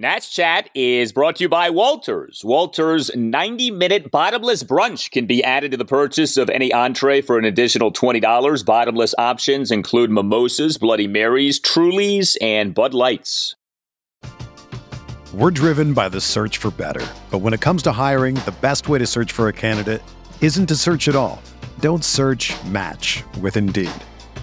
Nats Chat is brought to you by Walters. Walters 90 minute bottomless brunch can be added to the purchase of any entree for an additional $20. Bottomless options include mimosas, Bloody Marys, Trulies, and Bud Lights. We're driven by the search for better. But when it comes to hiring, the best way to search for a candidate isn't to search at all. Don't search match with Indeed.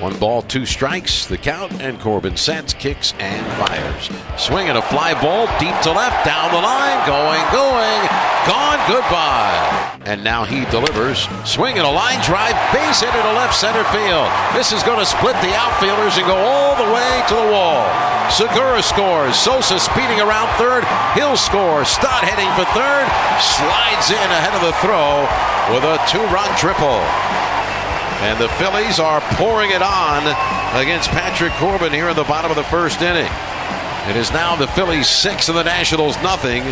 One ball, two strikes, the count, and Corbin sets, kicks, and fires. Swinging a fly ball deep to left, down the line, going, going, gone, goodbye. And now he delivers, swinging a line drive, base hit to left center field. This is going to split the outfielders and go all the way to the wall. Segura scores, Sosa speeding around third, he'll score, Stott heading for third, slides in ahead of the throw with a two-run triple. And the Phillies are pouring it on against Patrick Corbin here in the bottom of the first inning. It is now the Phillies six and the Nationals nothing.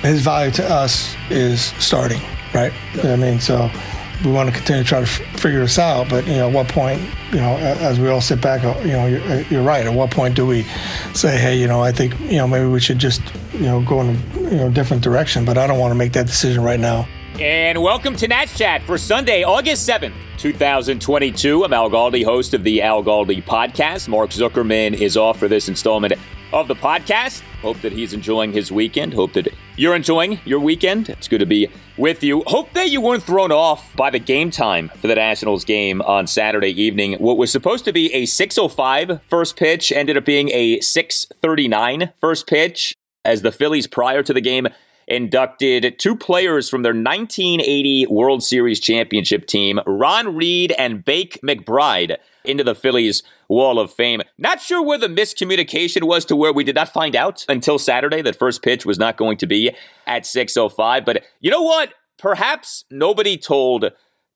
His value to us is starting, right? I mean, so we want to continue to try to figure this out. But you know, at what point, you know, as we all sit back, uh, you know, you're, you're right. At what point do we say, hey, you know, I think you know maybe we should just you know go in a you know different direction? But I don't want to make that decision right now. And welcome to Nats Chat for Sunday, August 7th, 2022. I'm Al Galdi, host of the Al Galdi podcast. Mark Zuckerman is off for this installment of the podcast. Hope that he's enjoying his weekend. Hope that you're enjoying your weekend. It's good to be with you. Hope that you weren't thrown off by the game time for the Nationals game on Saturday evening. What was supposed to be a 6:05 first pitch ended up being a 6:39 first pitch as the Phillies prior to the game inducted two players from their 1980 World Series championship team, Ron Reed and Bake McBride, into the Phillies Wall of Fame. Not sure where the miscommunication was to where we did not find out until Saturday that first pitch was not going to be at 6:05, but you know what? Perhaps nobody told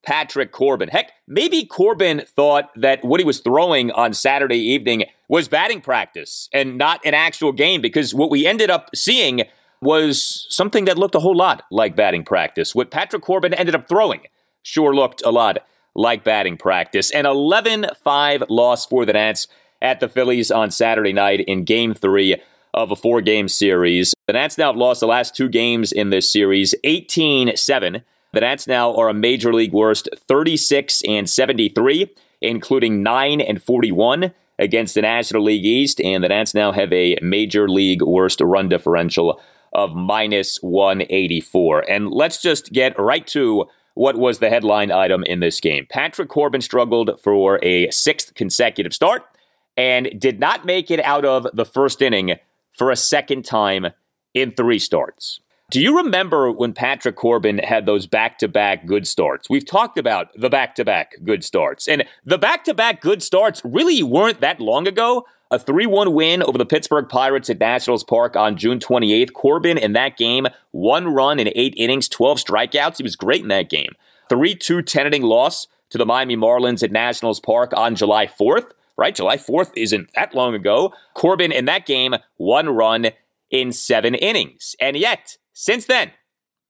Patrick Corbin. Heck, maybe Corbin thought that what he was throwing on Saturday evening was batting practice and not an actual game because what we ended up seeing was something that looked a whole lot like batting practice. What Patrick Corbin ended up throwing sure looked a lot like batting practice. An 11 5 loss for the Nats at the Phillies on Saturday night in game three of a four game series. The Nats now have lost the last two games in this series 18 7. The Nats now are a major league worst 36 and 73, including 9 and 41 against the National League East. And the Nats now have a major league worst run differential of minus 184. And let's just get right to what was the headline item in this game. Patrick Corbin struggled for a sixth consecutive start and did not make it out of the first inning for a second time in three starts. Do you remember when Patrick Corbin had those back to back good starts? We've talked about the back to back good starts. And the back to back good starts really weren't that long ago. A 3 1 win over the Pittsburgh Pirates at Nationals Park on June 28th. Corbin in that game, one run in eight innings, 12 strikeouts. He was great in that game. 3 2 10 inning loss to the Miami Marlins at Nationals Park on July 4th, right? July 4th isn't that long ago. Corbin in that game, one run in seven innings. And yet, since then,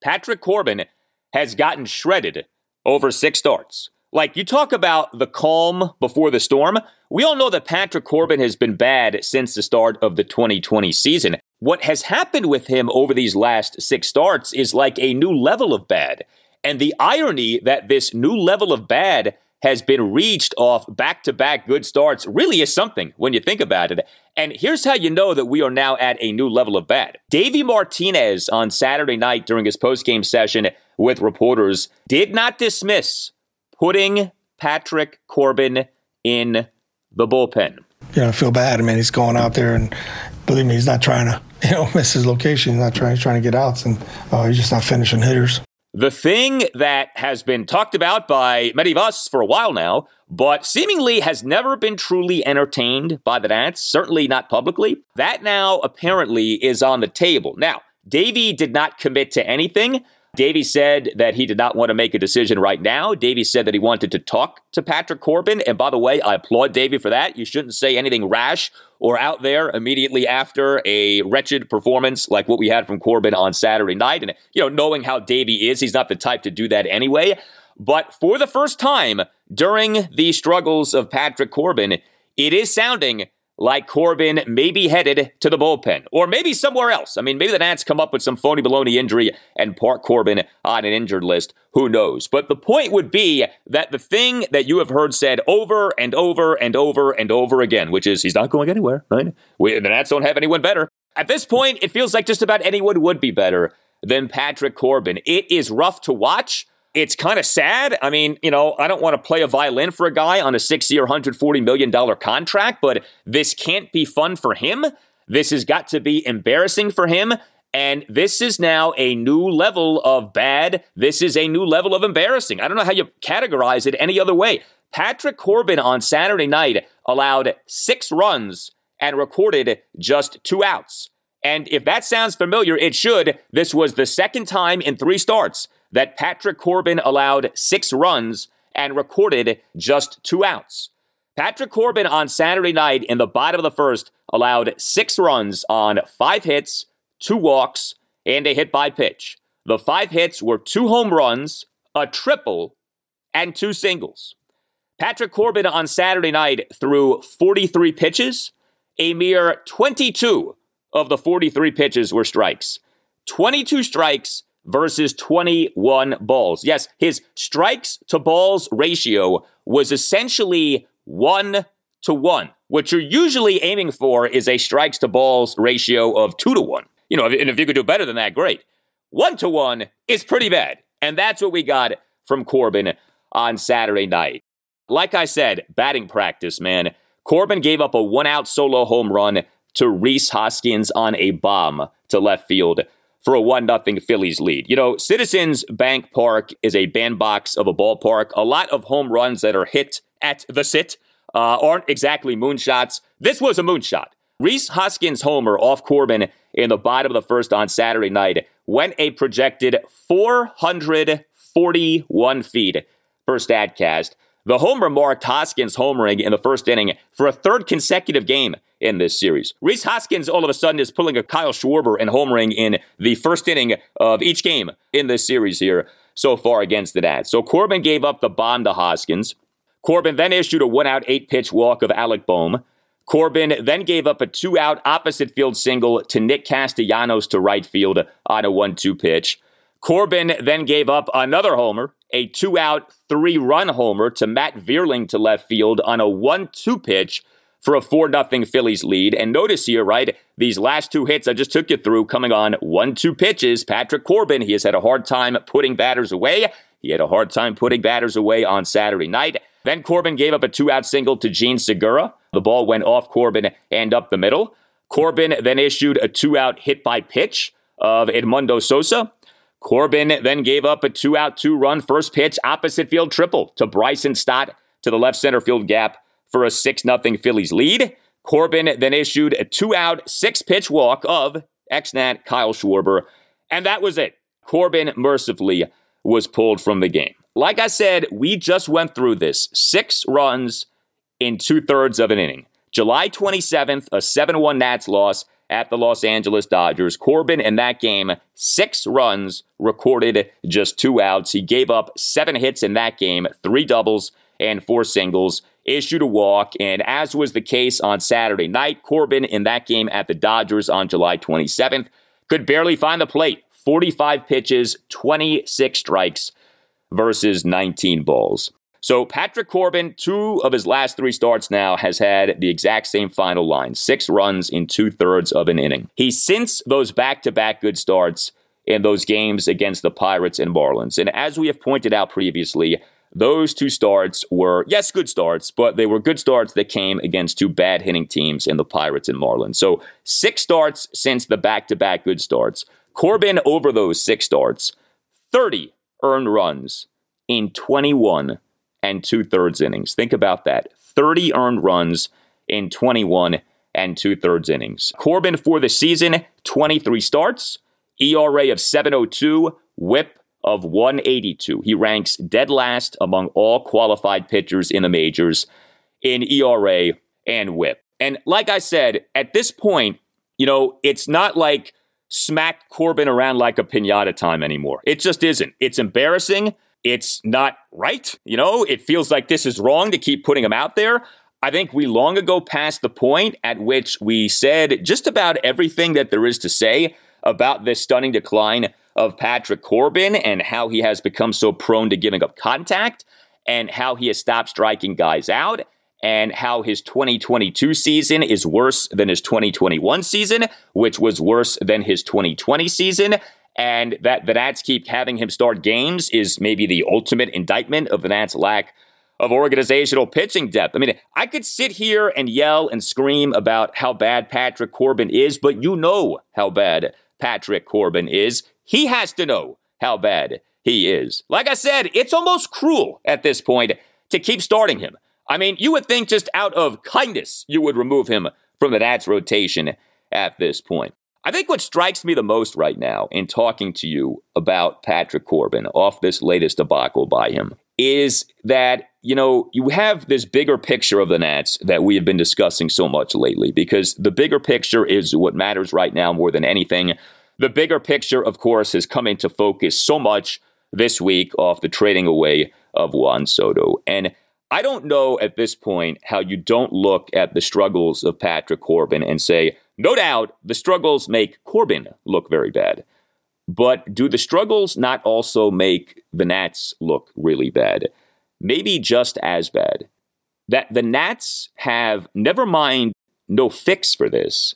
Patrick Corbin has gotten shredded over six starts. Like you talk about the calm before the storm. We all know that Patrick Corbin has been bad since the start of the 2020 season. What has happened with him over these last six starts is like a new level of bad. And the irony that this new level of bad has been reached off back to back good starts really is something when you think about it. And here's how you know that we are now at a new level of bad. Davey Martinez on Saturday night during his postgame session with reporters did not dismiss putting Patrick Corbin in the bullpen. You know, I feel bad. I mean, he's going out there and believe me, he's not trying to, you know, miss his location. He's not trying, he's trying to get outs and uh, he's just not finishing hitters. The thing that has been talked about by many of us for a while now, but seemingly has never been truly entertained by the Nats, certainly not publicly, that now apparently is on the table. Now, Davey did not commit to anything. Davey said that he did not want to make a decision right now. Davey said that he wanted to talk to Patrick Corbin. And by the way, I applaud Davey for that. You shouldn't say anything rash or out there immediately after a wretched performance like what we had from Corbin on Saturday night. And, you know, knowing how Davey is, he's not the type to do that anyway. But for the first time during the struggles of Patrick Corbin, it is sounding like Corbin may be headed to the bullpen or maybe somewhere else. I mean, maybe the Nats come up with some phony baloney injury and park Corbin on an injured list. Who knows? But the point would be that the thing that you have heard said over and over and over and over again, which is he's not going anywhere, right? We, the Nats don't have anyone better. At this point, it feels like just about anyone would be better than Patrick Corbin. It is rough to watch. It's kind of sad. I mean, you know, I don't want to play a violin for a guy on a six year, $140 million contract, but this can't be fun for him. This has got to be embarrassing for him. And this is now a new level of bad. This is a new level of embarrassing. I don't know how you categorize it any other way. Patrick Corbin on Saturday night allowed six runs and recorded just two outs. And if that sounds familiar, it should. This was the second time in three starts that Patrick Corbin allowed six runs and recorded just two outs. Patrick Corbin on Saturday night in the bottom of the first allowed six runs on five hits, two walks, and a hit by pitch. The five hits were two home runs, a triple, and two singles. Patrick Corbin on Saturday night threw 43 pitches. A mere 22 of the 43 pitches were strikes. 22 strikes versus 21 balls. Yes, his strikes to balls ratio was essentially one to one. What you're usually aiming for is a strikes to balls ratio of two to one. You know, and if you could do better than that, great. One to one is pretty bad. And that's what we got from Corbin on Saturday night. Like I said, batting practice, man. Corbin gave up a one out solo home run to Rhys Hoskins on a bomb to left field for a 1 0 Phillies lead. You know, Citizens Bank Park is a bandbox of a ballpark. A lot of home runs that are hit at the sit uh, aren't exactly moonshots. This was a moonshot. Rhys Hoskins' homer off Corbin in the bottom of the first on Saturday night went a projected 441 feet per StatCast. The homer marked Hoskins homering in the first inning for a third consecutive game in this series. Rhys Hoskins all of a sudden is pulling a Kyle Schwarber and homering in the first inning of each game in this series here so far against the Nats. So Corbin gave up the bomb to Hoskins. Corbin then issued a one out, eight pitch walk of Alec Bohm. Corbin then gave up a two out opposite field single to Nick Castellanos to right field on a 1 2 pitch. Corbin then gave up another homer, a two out, three run homer to Matt Vierling to left field on a 1 2 pitch for a 4 0 Phillies lead. And notice here, right, these last two hits I just took you through coming on 1 2 pitches. Patrick Corbin, he has had a hard time putting batters away. He had a hard time putting batters away on Saturday night. Then Corbin gave up a two out single to Jean Segura. The ball went off Corbin and up the middle. Corbin then issued a two out hit by pitch of Edmundo Sosa. Corbin then gave up a two out, two run first pitch opposite field triple to Bryson Stott to the left center field gap for a 6 0 Phillies lead. Corbin then issued a two out, six pitch walk of ex Nat Kyle Schwarber, and that was it. Corbin mercifully was pulled from the game. Like I said, we just went through this six runs in two thirds of an inning. July 27th, a 7 1 Nats loss at the Los Angeles Dodgers. Corbin in that game, six runs, recorded just two outs. He gave up seven hits in that game, three doubles and four singles issued a walk, and as was the case on Saturday night, Corbin in that game at the Dodgers on July 27th could barely find the plate. 45 pitches, 26 strikes versus 19 balls. So Patrick Corbin, two of his last three starts now, has had the exact same final line six runs in two thirds of an inning. He since those back to back good starts in those games against the Pirates and Marlins. And as we have pointed out previously, those two starts were, yes, good starts, but they were good starts that came against two bad hitting teams in the Pirates and Marlins. So six starts since the back to back good starts. Corbin over those six starts, 30 earned runs in 21 and two thirds innings. Think about that 30 earned runs in 21 and two thirds innings. Corbin for the season, 23 starts, ERA of 702, whip of 182. He ranks dead last among all qualified pitchers in the majors in ERA and whip. And like I said, at this point, you know, it's not like smack Corbin around like a pinata time anymore. It just isn't. It's embarrassing. It's not right. You know, it feels like this is wrong to keep putting him out there. I think we long ago passed the point at which we said just about everything that there is to say about this stunning decline of Patrick Corbin and how he has become so prone to giving up contact and how he has stopped striking guys out and how his 2022 season is worse than his 2021 season, which was worse than his 2020 season. And that the Nats keep having him start games is maybe the ultimate indictment of the Nats' lack of organizational pitching depth. I mean, I could sit here and yell and scream about how bad Patrick Corbin is, but you know how bad Patrick Corbin is. He has to know how bad he is. Like I said, it's almost cruel at this point to keep starting him. I mean, you would think just out of kindness you would remove him from the Nats rotation at this point. I think what strikes me the most right now in talking to you about Patrick Corbin off this latest debacle by him is that, you know, you have this bigger picture of the Nats that we have been discussing so much lately because the bigger picture is what matters right now more than anything. The bigger picture, of course, has come into focus so much this week off the trading away of Juan Soto. And I don't know at this point how you don't look at the struggles of Patrick Corbin and say, no doubt the struggles make Corbin look very bad. But do the struggles not also make the Nats look really bad? Maybe just as bad. That the Nats have, never mind, no fix for this,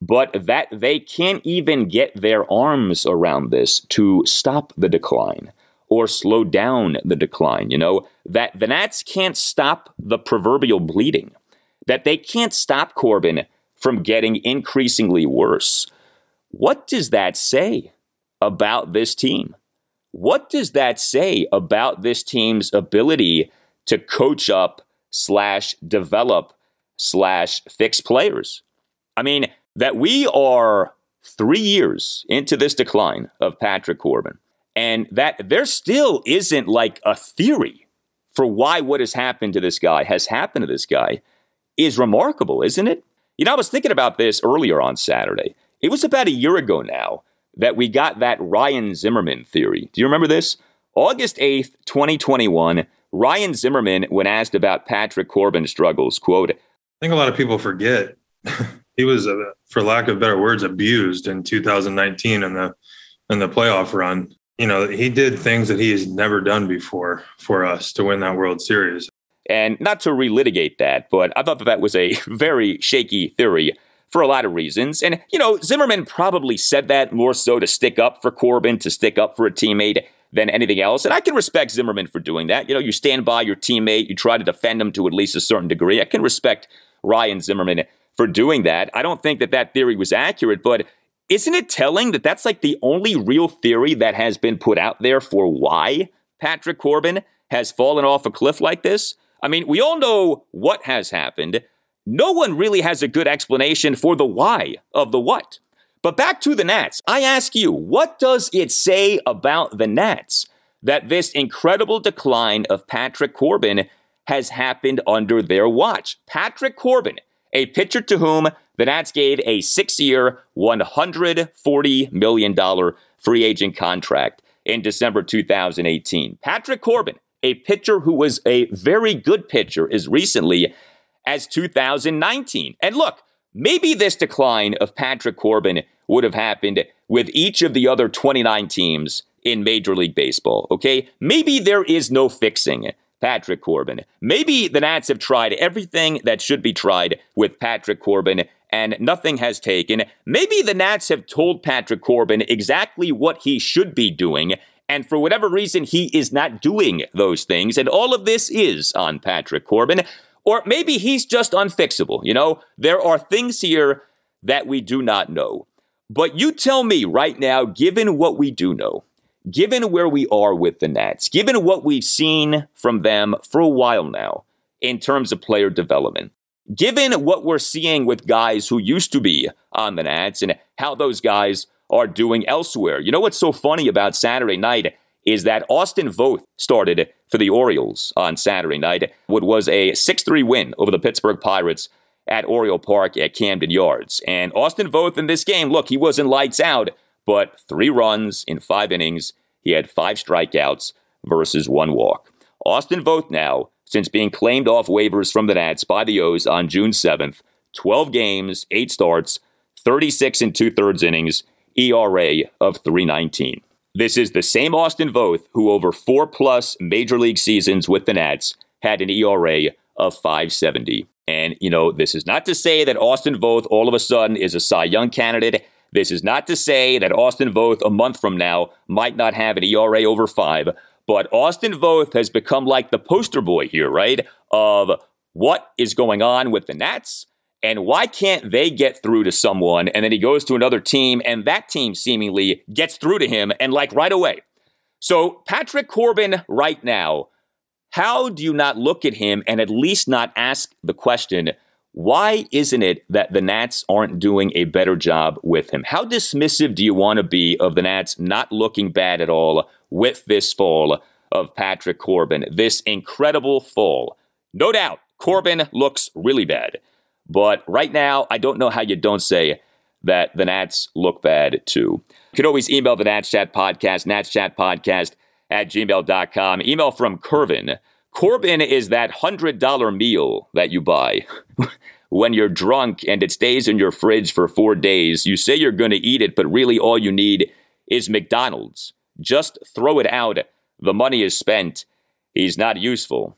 but that they can't even get their arms around this to stop the decline or slow down the decline. You know, that the Nats can't stop the proverbial bleeding, that they can't stop Corbin from getting increasingly worse. What does that say about this team? What does that say about this team's ability to coach up slash develop slash fix players? I mean, that we are three years into this decline of Patrick Corbin and that there still isn't like a theory for why what has happened to this guy has happened to this guy is remarkable, isn't it? You know, I was thinking about this earlier on Saturday. It was about a year ago now that we got that Ryan Zimmerman theory. Do you remember this? August 8th, 2021, Ryan Zimmerman, when asked about Patrick Corbin's struggles, quote, I think a lot of people forget he was, uh, for lack of better words, abused in 2019 in the in the playoff run you know, he did things that he has never done before for us to win that World Series. And not to relitigate that, but I thought that that was a very shaky theory for a lot of reasons. And, you know, Zimmerman probably said that more so to stick up for Corbin, to stick up for a teammate than anything else. And I can respect Zimmerman for doing that. You know, you stand by your teammate, you try to defend him to at least a certain degree. I can respect Ryan Zimmerman for doing that. I don't think that that theory was accurate, but isn't it telling that that's like the only real theory that has been put out there for why Patrick Corbin has fallen off a cliff like this? I mean, we all know what has happened. No one really has a good explanation for the why of the what. But back to the Nats. I ask you, what does it say about the Nats that this incredible decline of Patrick Corbin has happened under their watch? Patrick Corbin, a pitcher to whom the Nats gave a six year, $140 million free agent contract in December 2018. Patrick Corbin, a pitcher who was a very good pitcher as recently as 2019. And look, maybe this decline of Patrick Corbin would have happened with each of the other 29 teams in Major League Baseball, okay? Maybe there is no fixing Patrick Corbin. Maybe the Nats have tried everything that should be tried with Patrick Corbin and nothing has taken. Maybe the Nats have told Patrick Corbin exactly what he should be doing, and for whatever reason, he is not doing those things, and all of this is on Patrick Corbin. Or maybe he's just unfixable. You know, there are things here that we do not know. But you tell me right now, given what we do know, given where we are with the Nats, given what we've seen from them for a while now in terms of player development, given what we're seeing with guys who used to be on the Nats and how those guys are doing elsewhere. You know what's so funny about Saturday night is that Austin Voth started for the Orioles on Saturday night, what was a 6 3 win over the Pittsburgh Pirates at Oriole Park at Camden Yards. And Austin Voth in this game, look, he wasn't lights out, but three runs in five innings. He had five strikeouts versus one walk. Austin Voth now, since being claimed off waivers from the Nats by the O's on June 7th, 12 games, 8 starts, 36 and two thirds innings, ERA of 319. This is the same Austin Voth who, over four plus major league seasons with the Nats, had an ERA of 570. And, you know, this is not to say that Austin Voth all of a sudden is a Cy Young candidate. This is not to say that Austin Voth a month from now might not have an ERA over five. But Austin Voth has become like the poster boy here, right? Of what is going on with the Nats and why can't they get through to someone and then he goes to another team and that team seemingly gets through to him and like right away. So Patrick Corbin right now how do you not look at him and at least not ask the question, why isn't it that the Nats aren't doing a better job with him? How dismissive do you want to be of the Nats not looking bad at all with this fall of Patrick Corbin? This incredible fall. No doubt, Corbin looks really bad. But right now, I don't know how you don't say that the Nats look bad too. You can always email the Nats Chat Podcast, Nats Chat Podcast at gmail.com. Email from Curvin. Corbin is that $100 meal that you buy when you're drunk and it stays in your fridge for four days. You say you're going to eat it, but really all you need is McDonald's. Just throw it out. The money is spent. He's not useful.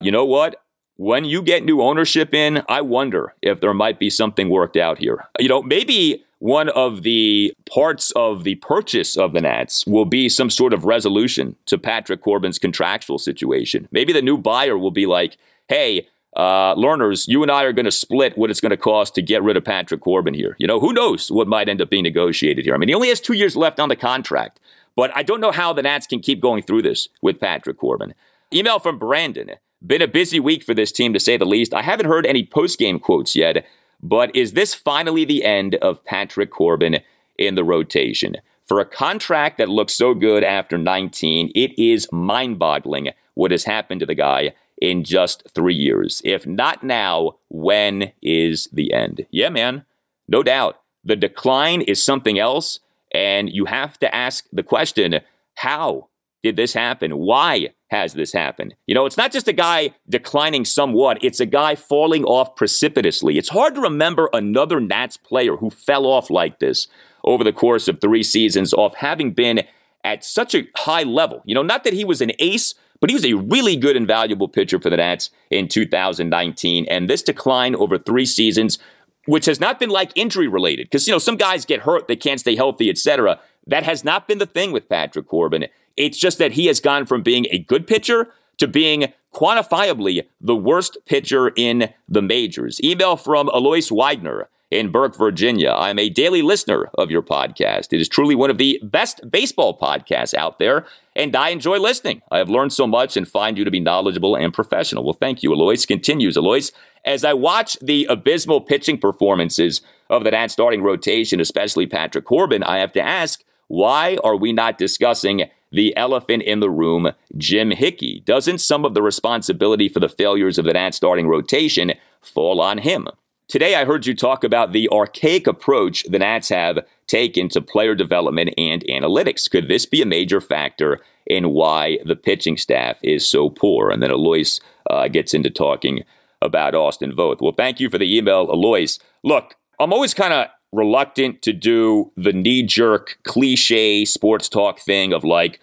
You know what? When you get new ownership in, I wonder if there might be something worked out here. You know, maybe one of the parts of the purchase of the Nats will be some sort of resolution to Patrick Corbin's contractual situation. Maybe the new buyer will be like, hey, uh, Lerners, you and I are going to split what it's going to cost to get rid of Patrick Corbin here. You know, who knows what might end up being negotiated here? I mean, he only has two years left on the contract, but I don't know how the Nats can keep going through this with Patrick Corbin. Email from Brandon. Been a busy week for this team, to say the least. I haven't heard any post game quotes yet. But is this finally the end of Patrick Corbin in the rotation? For a contract that looks so good after 19, it is mind boggling what has happened to the guy in just three years. If not now, when is the end? Yeah, man, no doubt. The decline is something else, and you have to ask the question how did this happen? Why has this happened? You know, it's not just a guy declining somewhat, it's a guy falling off precipitously. It's hard to remember another Nats player who fell off like this over the course of three seasons off having been at such a high level. You know, not that he was an ace, but he was a really good and valuable pitcher for the Nats in 2019. And this decline over three seasons, which has not been like injury related, because, you know, some guys get hurt, they can't stay healthy, etc. That has not been the thing with Patrick Corbin. It's just that he has gone from being a good pitcher to being quantifiably the worst pitcher in the majors. Email from Alois Widener in Burke, Virginia. I'm a daily listener of your podcast. It is truly one of the best baseball podcasts out there, and I enjoy listening. I have learned so much and find you to be knowledgeable and professional. Well, thank you, Alois. Continues, Alois. As I watch the abysmal pitching performances of the Nats starting rotation, especially Patrick Corbin, I have to ask, why are we not discussing the elephant in the room, Jim Hickey? Doesn't some of the responsibility for the failures of the Nats starting rotation fall on him? Today, I heard you talk about the archaic approach the Nats have taken to player development and analytics. Could this be a major factor in why the pitching staff is so poor? And then Alois uh, gets into talking about Austin Voth. Well, thank you for the email, Alois. Look, I'm always kind of reluctant to do the knee jerk cliche sports talk thing of like,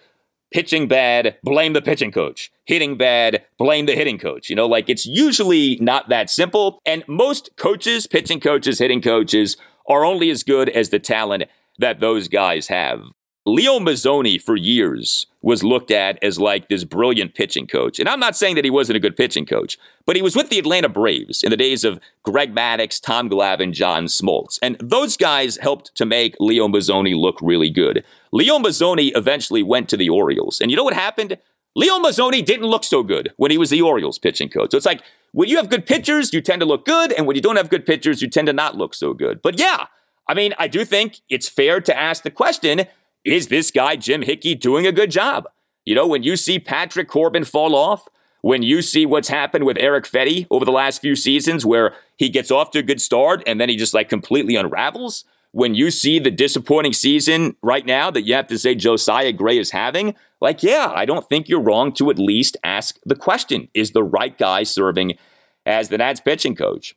pitching bad, blame the pitching coach. hitting bad, blame the hitting coach. You know, like it's usually not that simple. And most coaches, pitching coaches, hitting coaches, are only as good as the talent that those guys have. Leo Mazzoni for years was looked at as like this brilliant pitching coach. And I'm not saying that he wasn't a good pitching coach, but he was with the Atlanta Braves in the days of Greg Maddux, Tom Glavine, John Smoltz. And those guys helped to make Leo Mazzoni look really good. Leo Mazzoni eventually went to the Orioles. And you know what happened? Leo Mazzoni didn't look so good when he was the Orioles pitching coach. So it's like when you have good pitchers, you tend to look good. And when you don't have good pitchers, you tend to not look so good. But yeah, I mean, I do think it's fair to ask the question is this guy, Jim Hickey, doing a good job? You know, when you see Patrick Corbin fall off, when you see what's happened with Eric Fedde over the last few seasons, where he gets off to a good start and then he just like completely unravels, when you see the disappointing season right now that you have to say Josiah Gray is having, like, yeah, I don't think you're wrong to at least ask the question Is the right guy serving as the Nats pitching coach?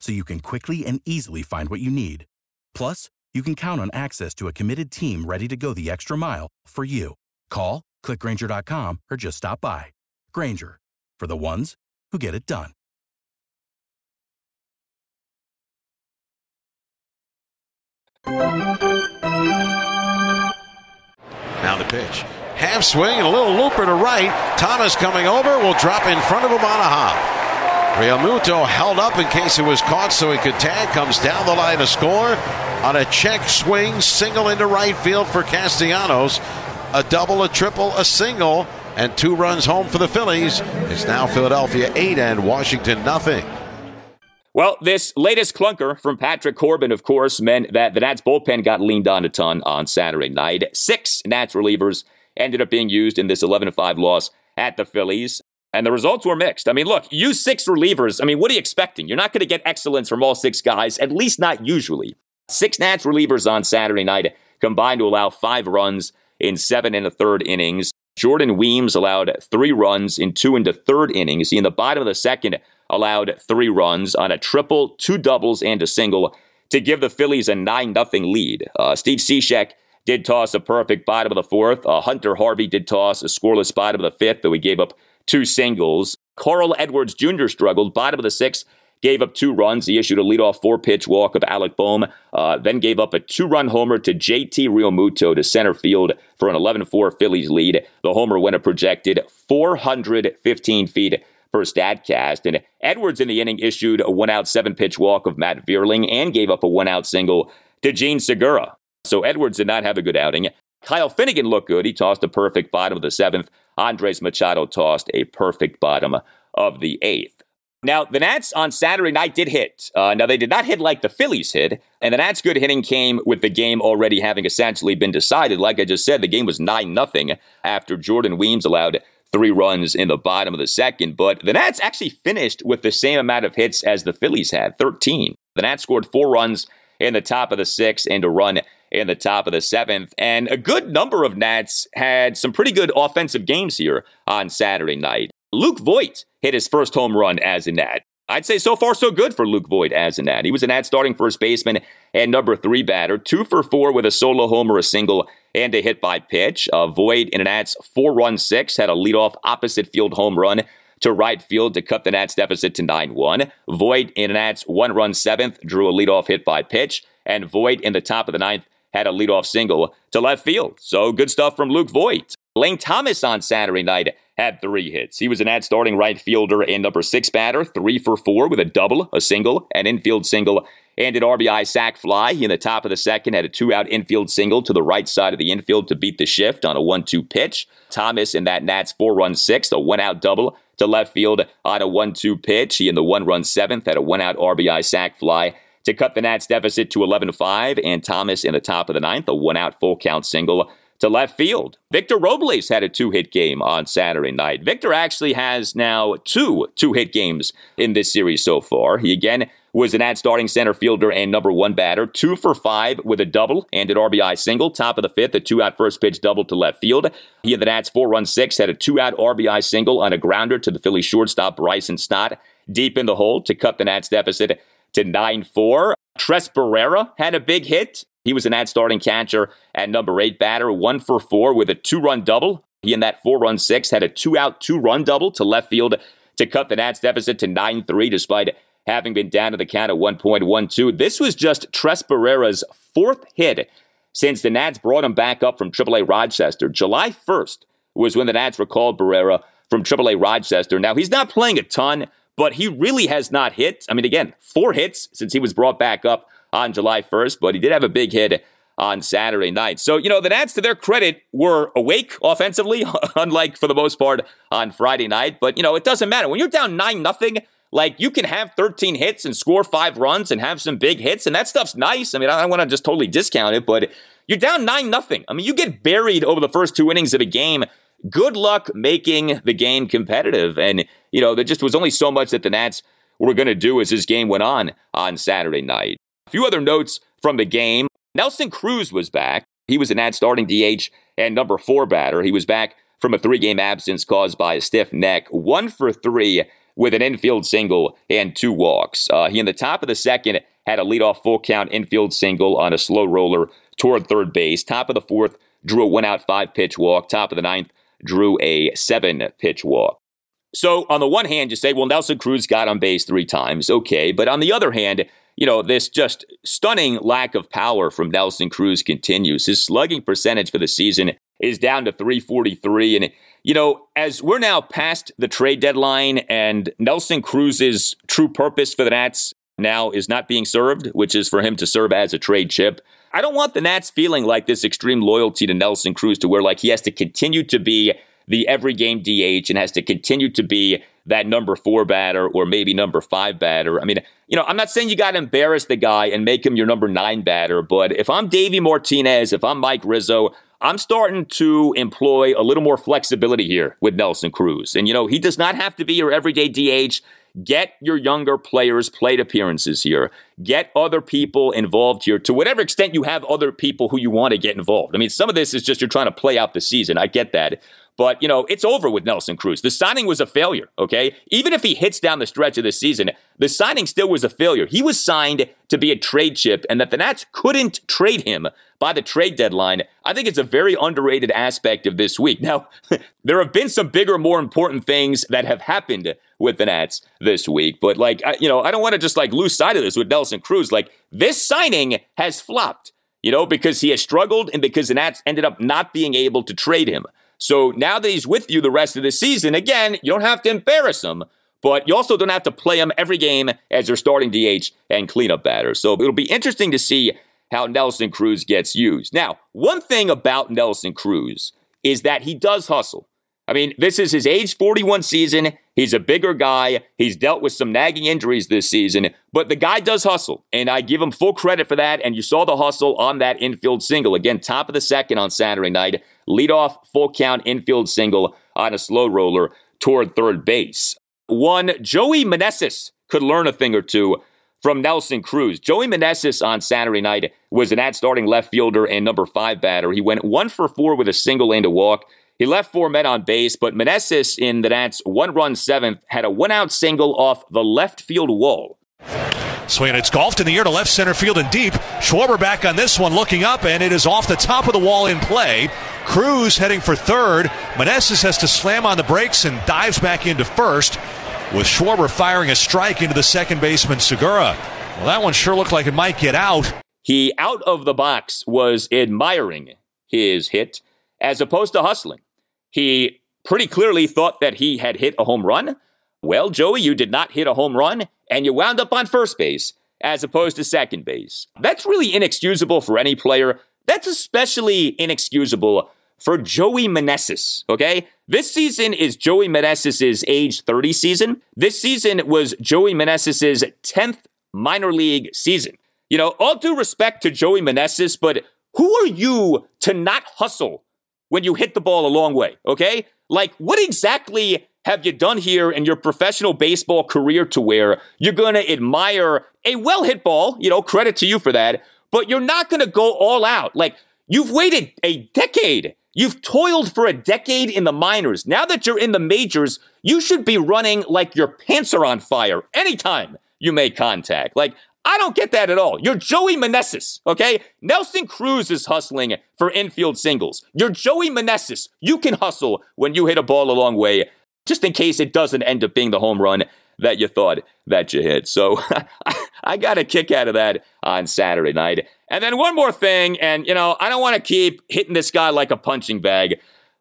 so you can quickly and easily find what you need. Plus, you can count on access to a committed team ready to go the extra mile for you. Call, clickgrainger.com, or just stop by. Grainger, for the ones who get it done. Now the pitch. Half swing and a little looper to right. Thomas coming over will drop in front of him on a hop. Realmuto held up in case it was caught so he could tag. Comes down the line to score on a check swing, single into right field for Castellanos. A double, a triple, a single, and two runs home for the Phillies. It's now Philadelphia 8 and Washington nothing. Well, this latest clunker from Patrick Corbin, of course, meant that the Nats bullpen got leaned on a ton on Saturday night. Six Nats relievers ended up being used in this 11 5 loss at the Phillies. And the results were mixed. I mean, look, you six relievers. I mean, what are you expecting? You're not going to get excellence from all six guys, at least not usually. Six Nats relievers on Saturday night combined to allow five runs in seven and a third innings. Jordan Weems allowed three runs in two and a third innings. He, in the bottom of the second, allowed three runs on a triple, two doubles, and a single to give the Phillies a 9 0 lead. Uh, Steve Cishek did toss a perfect bottom of the fourth. Uh, Hunter Harvey did toss a scoreless bottom of the fifth, though he gave up two singles. Carl Edwards Jr. struggled, bottom of the sixth, gave up two runs. He issued a leadoff four pitch walk of Alec Bohm, uh, then gave up a two run homer to JT Realmuto to center field for an 11 4 Phillies lead. The homer went a projected 415 feet per StatCast. And Edwards in the inning issued a one out seven pitch walk of Matt Vierling and gave up a one out single to Jean Segura. So Edwards did not have a good outing. Kyle Finnegan looked good. He tossed a perfect bottom of the seventh. Andres Machado tossed a perfect bottom of the eighth. Now, the Nats on Saturday night did hit. Uh, now, they did not hit like the Phillies hit, and the Nats' good hitting came with the game already having essentially been decided. Like I just said, the game was 9 0 after Jordan Weems allowed three runs in the bottom of the second. But the Nats actually finished with the same amount of hits as the Phillies had 13. The Nats scored four runs in the top of the sixth and a run in the top of the seventh. And a good number of Nats had some pretty good offensive games here on Saturday night. Luke Voit hit his first home run as a Nat. I'd say so far so good for Luke Voit as a ad. He was an ad starting first baseman and number three batter, two for four with a solo homer, a single, and a hit by pitch. Uh, Voit in an Nats four run six had a leadoff opposite field home run to right field to cut the Nats deficit to 9 1. Voit in Nats one run seventh drew a leadoff hit by pitch, and Voit in the top of the ninth had a leadoff single to left field. So good stuff from Luke Voit. Lane Thomas on Saturday night had three hits. He was an ad starting right fielder and number six batter, three for four with a double, a single, an infield single, and an RBI sac fly. He in the top of the second had a two out infield single to the right side of the infield to beat the shift on a 1 2 pitch. Thomas in that Nats four run sixth, a one out double to left field on a 1 2 pitch. He in the one run seventh had a one out RBI sac fly to cut the Nats deficit to 11 5. And Thomas in the top of the ninth, a one out full count single to left field. Victor Robles had a two hit game on Saturday night. Victor actually has now two two hit games in this series so far. He again was an ad starting center fielder and number one batter, two for five with a double and an RBI single. Top of the fifth, a two out first pitch double to left field. He had the Nats four run six, had a two out RBI single on a grounder to the Philly shortstop Bryson Stott deep in the hole to cut the Nats deficit to 9 4. Tres Barrera had a big hit he was an ad starting catcher at number eight batter, one for four with a two run double. He in that four run six had a two out, two run double to left field to cut the Nats deficit to 9 3 despite having been down to the count at 1.12. This was just Tres Barrera's fourth hit since the Nats brought him back up from AAA Rochester. July 1st was when the Nats recalled Barrera from AAA Rochester. Now, he's not playing a ton, but he really has not hit. I mean, again, four hits since he was brought back up on July 1st, but he did have a big hit on Saturday night. So, you know, the Nats, to their credit, were awake offensively, unlike for the most part on Friday night. But, you know, it doesn't matter. When you're down 9 nothing, like you can have 13 hits and score five runs and have some big hits, and that stuff's nice. I mean, I don't want to just totally discount it, but you're down 9 nothing. I mean, you get buried over the first two innings of a game. Good luck making the game competitive. And, you know, there just was only so much that the Nats were going to do as this game went on on Saturday night. A few other notes from the game. Nelson Cruz was back. He was an ad starting DH and number four batter. He was back from a three game absence caused by a stiff neck, one for three with an infield single and two walks. Uh, he, in the top of the second, had a leadoff full count infield single on a slow roller toward third base. Top of the fourth, drew a one out five pitch walk. Top of the ninth, drew a seven pitch walk. So, on the one hand, you say, well, Nelson Cruz got on base three times. Okay. But on the other hand, you know, this just stunning lack of power from Nelson Cruz continues. His slugging percentage for the season is down to 343. And, you know, as we're now past the trade deadline and Nelson Cruz's true purpose for the Nats now is not being served, which is for him to serve as a trade chip. I don't want the Nats feeling like this extreme loyalty to Nelson Cruz to where like he has to continue to be the every game DH and has to continue to be that number four batter or maybe number five batter. I mean, you know, I'm not saying you got to embarrass the guy and make him your number nine batter, but if I'm Davey Martinez, if I'm Mike Rizzo, I'm starting to employ a little more flexibility here with Nelson Cruz. And, you know, he does not have to be your everyday DH. Get your younger players plate appearances here. Get other people involved here to whatever extent you have other people who you want to get involved. I mean, some of this is just you're trying to play out the season. I get that. But, you know, it's over with Nelson Cruz. The signing was a failure, okay? Even if he hits down the stretch of the season, the signing still was a failure. He was signed to be a trade chip, and that the Nats couldn't trade him by the trade deadline, I think it's a very underrated aspect of this week. Now, there have been some bigger, more important things that have happened with the Nats this week, but like, I, you know, I don't want to just like lose sight of this with Nelson Cruz. Like, this signing has flopped, you know, because he has struggled and because the Nats ended up not being able to trade him. So now that he's with you the rest of the season, again, you don't have to embarrass him, but you also don't have to play him every game as your starting DH and cleanup batter. So it'll be interesting to see how Nelson Cruz gets used. Now, one thing about Nelson Cruz is that he does hustle. I mean, this is his age 41 season. He's a bigger guy. He's dealt with some nagging injuries this season, but the guy does hustle, and I give him full credit for that. And you saw the hustle on that infield single. Again, top of the second on Saturday night. lead off full count infield single on a slow roller toward third base. One, Joey Meneses could learn a thing or two from Nelson Cruz. Joey Meneses on Saturday night was an ad starting left fielder and number five batter. He went one for four with a single and a walk. He left four men on base, but Meneses in the Nats' one run seventh had a one out single off the left field wall. Swing, it's golfed in the air to left center field and deep. Schwarber back on this one, looking up, and it is off the top of the wall in play. Cruz heading for third. Meneses has to slam on the brakes and dives back into first, with Schwarber firing a strike into the second baseman Segura. Well, that one sure looked like it might get out. He out of the box was admiring his hit as opposed to hustling. He pretty clearly thought that he had hit a home run. Well, Joey, you did not hit a home run and you wound up on first base as opposed to second base. That's really inexcusable for any player. That's especially inexcusable for Joey Meneses, okay? This season is Joey Meneses' age 30 season. This season was Joey Meneses' 10th minor league season. You know, all due respect to Joey Meneses, but who are you to not hustle when you hit the ball a long way, okay? Like, what exactly have you done here in your professional baseball career to where you're going to admire a well hit ball? You know, credit to you for that. But you're not going to go all out. Like, you've waited a decade. You've toiled for a decade in the minors. Now that you're in the majors, you should be running like your pants are on fire anytime you make contact. Like, I don't get that at all. You're Joey Meneses, okay? Nelson Cruz is hustling for infield singles. You're Joey Meneses. You can hustle when you hit a ball a long way just in case it doesn't end up being the home run that you thought that you hit. So I got a kick out of that on Saturday night. And then one more thing, and you know, I don't want to keep hitting this guy like a punching bag,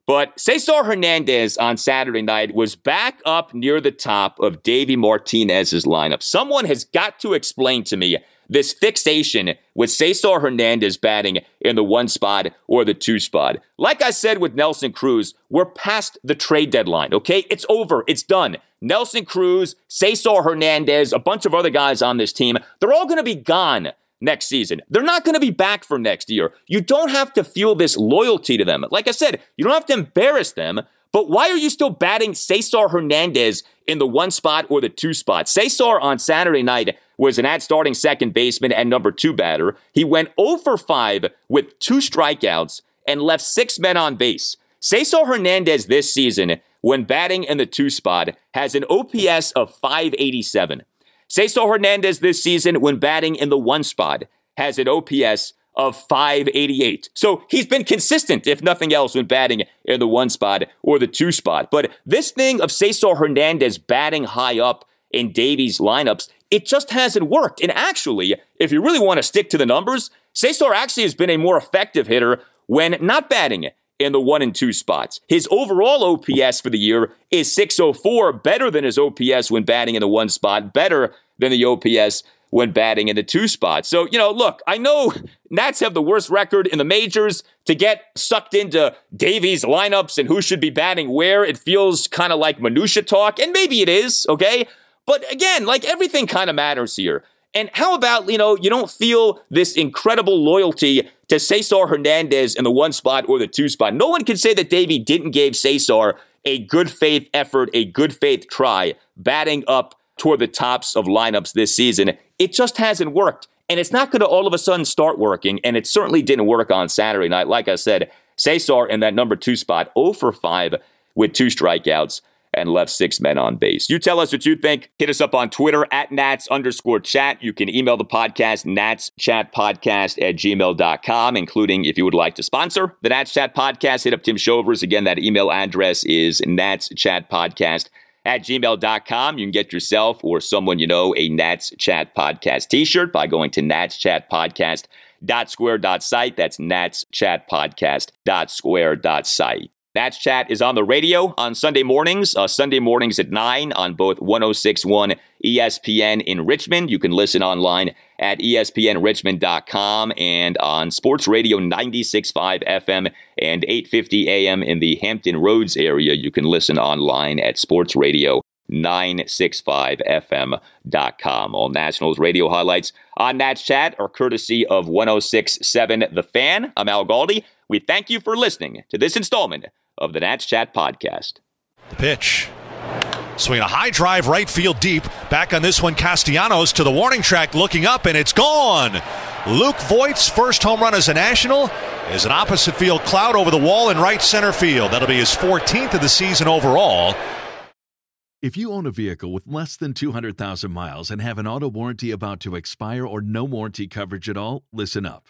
but Cesar Hernandez on Saturday night was back up near the top of Davey Martinez's lineup. Someone has got to explain to me this fixation with Cesar Hernandez batting in the one spot or the two spot. Like I said with Nelson Cruz, we're past the trade deadline, okay? It's over. It's done. Nelson Cruz, Cesar Hernandez, a bunch of other guys on this team, they're all going to be gone next season. They're not going to be back for next year. You don't have to feel this loyalty to them. Like I said, you don't have to embarrass them, but why are you still batting Cesar Hernandez in the one spot or the two spot? Cesar on Saturday night was an at starting second baseman and number two batter. He went 0 for 5 with two strikeouts and left six men on base. Cesar Hernandez this season, when batting in the two spot, has an OPS of 587. Cesar Hernandez this season, when batting in the one spot, has an OPS of 588. So he's been consistent, if nothing else, when batting in the one spot or the two spot. But this thing of Cesar Hernandez batting high up in Davey's lineups, it just hasn't worked. And actually, if you really want to stick to the numbers, Cesar actually has been a more effective hitter when not batting in the one and two spots. His overall OPS for the year is 604, better than his OPS when batting in the one spot, better than the OPS when batting in the two spot. So, you know, look, I know Nats have the worst record in the majors. To get sucked into Davey's lineups and who should be batting where, it feels kind of like minutia talk, and maybe it is, okay? But again, like everything kind of matters here. And how about, you know, you don't feel this incredible loyalty to Cesar Hernandez in the one spot or the two spot. No one can say that Davey didn't give Cesar a good faith effort, a good faith try, batting up toward the tops of lineups this season. It just hasn't worked. And it's not going to all of a sudden start working. And it certainly didn't work on Saturday night. Like I said, Cesar in that number two spot, 0 for 5 with two strikeouts and left six men on base. You tell us what you think. Hit us up on Twitter at Nats underscore chat. You can email the podcast, Nats Chat Podcast at gmail.com, including if you would like to sponsor the Nats Chat Podcast, hit up Tim Shovers. Again, that email address is Nats Chat Podcast at gmail.com. You can get yourself or someone you know a Nats Chat Podcast t shirt by going to Nats Chat Podcast. Dot square dot site. That's Nats Chat Podcast dot square dot site. Nats Chat is on the radio on Sunday mornings, uh, Sunday mornings at 9 on both 1061 ESPN in Richmond. You can listen online at espnrichmond.com and on Sports Radio 96.5 FM and 850 AM in the Hampton Roads area. You can listen online at Sports Radio 965fm.com. All Nationals radio highlights on Nats Chat are courtesy of 1067 The Fan. I'm Al Galdi. We thank you for listening to this installment of the Nats Chat podcast. The pitch. Swing a high drive right field deep. Back on this one, Castellanos to the warning track looking up, and it's gone. Luke Voit's first home run as a National is an opposite field cloud over the wall in right center field. That'll be his 14th of the season overall. If you own a vehicle with less than 200,000 miles and have an auto warranty about to expire or no warranty coverage at all, listen up.